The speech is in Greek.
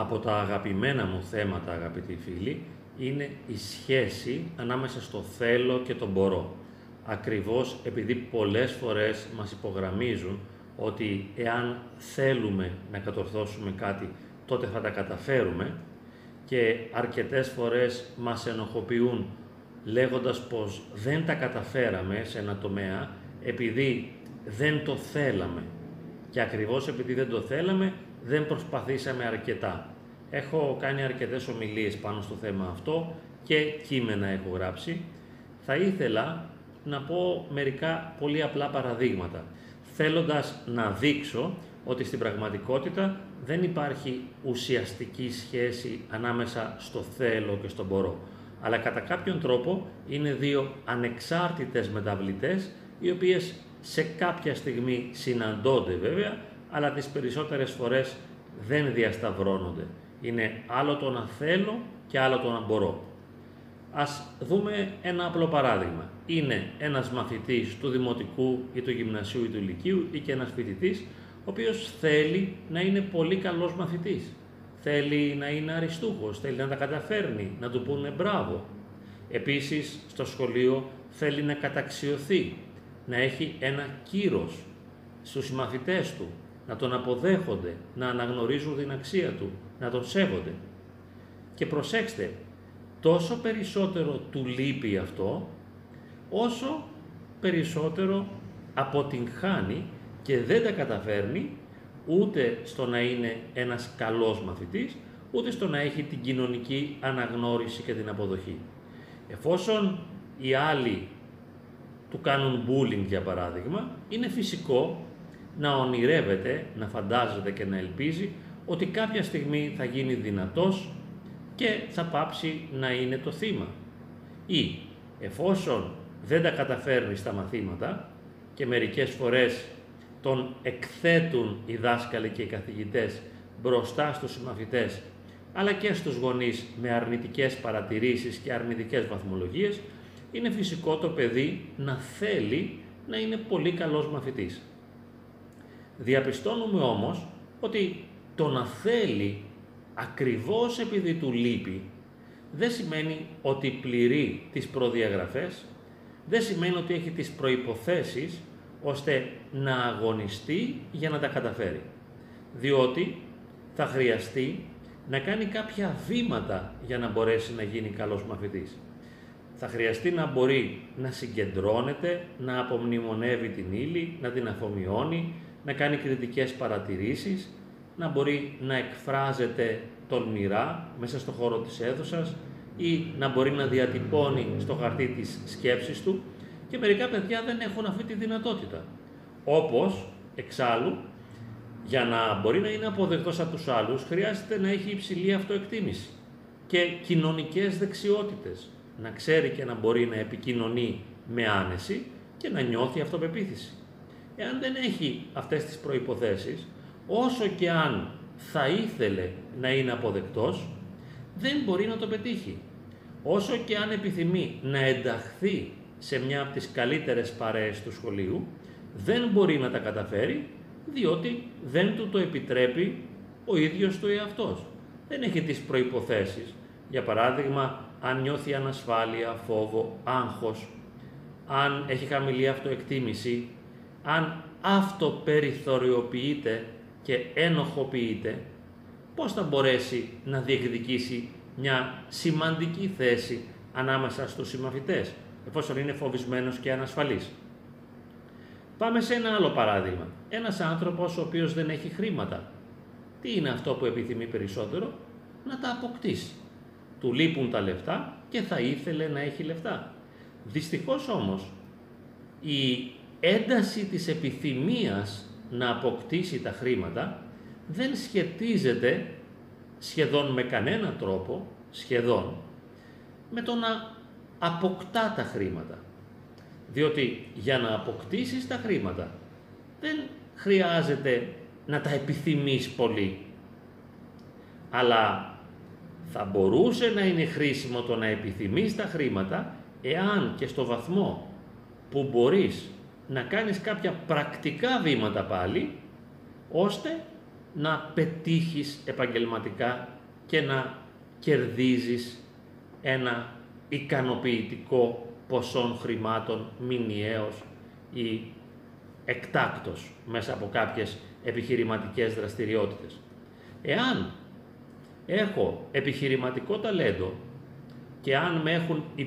από τα αγαπημένα μου θέματα, αγαπητοί φίλοι, είναι η σχέση ανάμεσα στο θέλω και το μπορώ. Ακριβώς επειδή πολλές φορές μας υπογραμμίζουν ότι εάν θέλουμε να κατορθώσουμε κάτι, τότε θα τα καταφέρουμε και αρκετές φορές μας ενοχοποιούν λέγοντας πως δεν τα καταφέραμε σε ένα τομέα επειδή δεν το θέλαμε. Και ακριβώς επειδή δεν το θέλαμε, δεν προσπαθήσαμε αρκετά. Έχω κάνει αρκετές ομιλίες πάνω στο θέμα αυτό και κείμενα έχω γράψει. Θα ήθελα να πω μερικά πολύ απλά παραδείγματα, θέλοντας να δείξω ότι στην πραγματικότητα δεν υπάρχει ουσιαστική σχέση ανάμεσα στο θέλω και στο μπορώ, αλλά κατά κάποιον τρόπο είναι δύο ανεξάρτητες μεταβλητές, οι οποίες σε κάποια στιγμή συναντώνται βέβαια, αλλά τις περισσότερες φορές δεν διασταυρώνονται. Είναι άλλο το να θέλω και άλλο το να μπορώ. Ας δούμε ένα απλό παράδειγμα. Είναι ένας μαθητής του Δημοτικού ή του Γυμνασίου ή του Λυκείου ή και ένας φοιτητής, ο οποίος θέλει να είναι πολύ καλός μαθητής. Θέλει να είναι αριστούχος, θέλει να τα καταφέρνει, να του πούνε μπράβο. Επίσης, στο σχολείο θέλει να καταξιωθεί, να έχει ένα κύρος στους συμμαθητές του, να τον αποδέχονται, να αναγνωρίζουν την αξία του, να τον σέβονται. Και προσέξτε, τόσο περισσότερο του λείπει αυτό, όσο περισσότερο αποτυγχάνει και δεν τα καταφέρνει ούτε στο να είναι ένας καλός μαθητής, ούτε στο να έχει την κοινωνική αναγνώριση και την αποδοχή. Εφόσον οι άλλοι του κάνουν bullying για παράδειγμα, είναι φυσικό να ονειρεύεται, να φαντάζεται και να ελπίζει ότι κάποια στιγμή θα γίνει δυνατός και θα πάψει να είναι το θύμα. Ή εφόσον δεν τα καταφέρνει στα μαθήματα και μερικές φορές τον εκθέτουν οι δάσκαλοι και οι καθηγητές μπροστά στους συμμαθητές αλλά και στους γονείς με αρνητικές παρατηρήσεις και αρνητικές βαθμολογίες, είναι φυσικό το παιδί να θέλει να είναι πολύ καλός μαθητής. Διαπιστώνουμε όμως ότι το να θέλει ακριβώς επειδή του λείπει δεν σημαίνει ότι πληρεί τις προδιαγραφές, δεν σημαίνει ότι έχει τις προϋποθέσεις ώστε να αγωνιστεί για να τα καταφέρει. Διότι θα χρειαστεί να κάνει κάποια βήματα για να μπορέσει να γίνει καλός μαθητής. Θα χρειαστεί να μπορεί να συγκεντρώνεται, να απομνημονεύει την ύλη, να την αφομοιώνει, να κάνει κριτικές παρατηρήσεις, να μπορεί να εκφράζεται τολμηρά μέσα στο χώρο της αίθουσας ή να μπορεί να διατυπώνει στο χαρτί της σκέψης του και μερικά παιδιά δεν έχουν αυτή τη δυνατότητα. Όπως, εξάλλου, για να μπορεί να είναι αποδεκτός από τους άλλους, χρειάζεται να έχει υψηλή αυτοεκτίμηση και κοινωνικές δεξιότητες. Να ξέρει και να μπορεί να επικοινωνεί με άνεση και να νιώθει αυτοπεποίθηση. Εάν δεν έχει αυτές τις προϋποθέσεις, όσο και αν θα ήθελε να είναι αποδεκτός, δεν μπορεί να το πετύχει. Όσο και αν επιθυμεί να ενταχθεί σε μια από τις καλύτερες παρέες του σχολείου, δεν μπορεί να τα καταφέρει, διότι δεν του το επιτρέπει ο ίδιος του εαυτός. Δεν έχει τις προϋποθέσεις. Για παράδειγμα, αν νιώθει ανασφάλεια, φόβο, άγχος, αν έχει χαμηλή αυτοεκτίμηση, αν αυτοπεριθωριοποιείται και ενοχοποιείται, πώς θα μπορέσει να διεκδικήσει μια σημαντική θέση ανάμεσα στους συμμαθητές, εφόσον είναι φοβισμένος και ανασφαλής. Πάμε σε ένα άλλο παράδειγμα. Ένας άνθρωπος ο οποίος δεν έχει χρήματα. Τι είναι αυτό που επιθυμεί περισσότερο; Να τα αποκτήσει. Του λείπουν τα λεφτά και θα ήθελε να έχει λεφτά. Δυστυχώς όμως, η ένταση της επιθυμίας να αποκτήσει τα χρήματα δεν σχετίζεται σχεδόν με κανένα τρόπο, σχεδόν, με το να αποκτά τα χρήματα. Διότι για να αποκτήσεις τα χρήματα δεν χρειάζεται να τα επιθυμείς πολύ. Αλλά θα μπορούσε να είναι χρήσιμο το να επιθυμείς τα χρήματα εάν και στο βαθμό που μπορείς να κάνεις κάποια πρακτικά βήματα πάλι, ώστε να πετύχεις επαγγελματικά και να κερδίζεις ένα ικανοποιητικό ποσό χρημάτων μηνιαίως ή εκτάκτος μέσα από κάποιες επιχειρηματικές δραστηριότητες. Εάν έχω επιχειρηματικό ταλέντο και αν με έχουν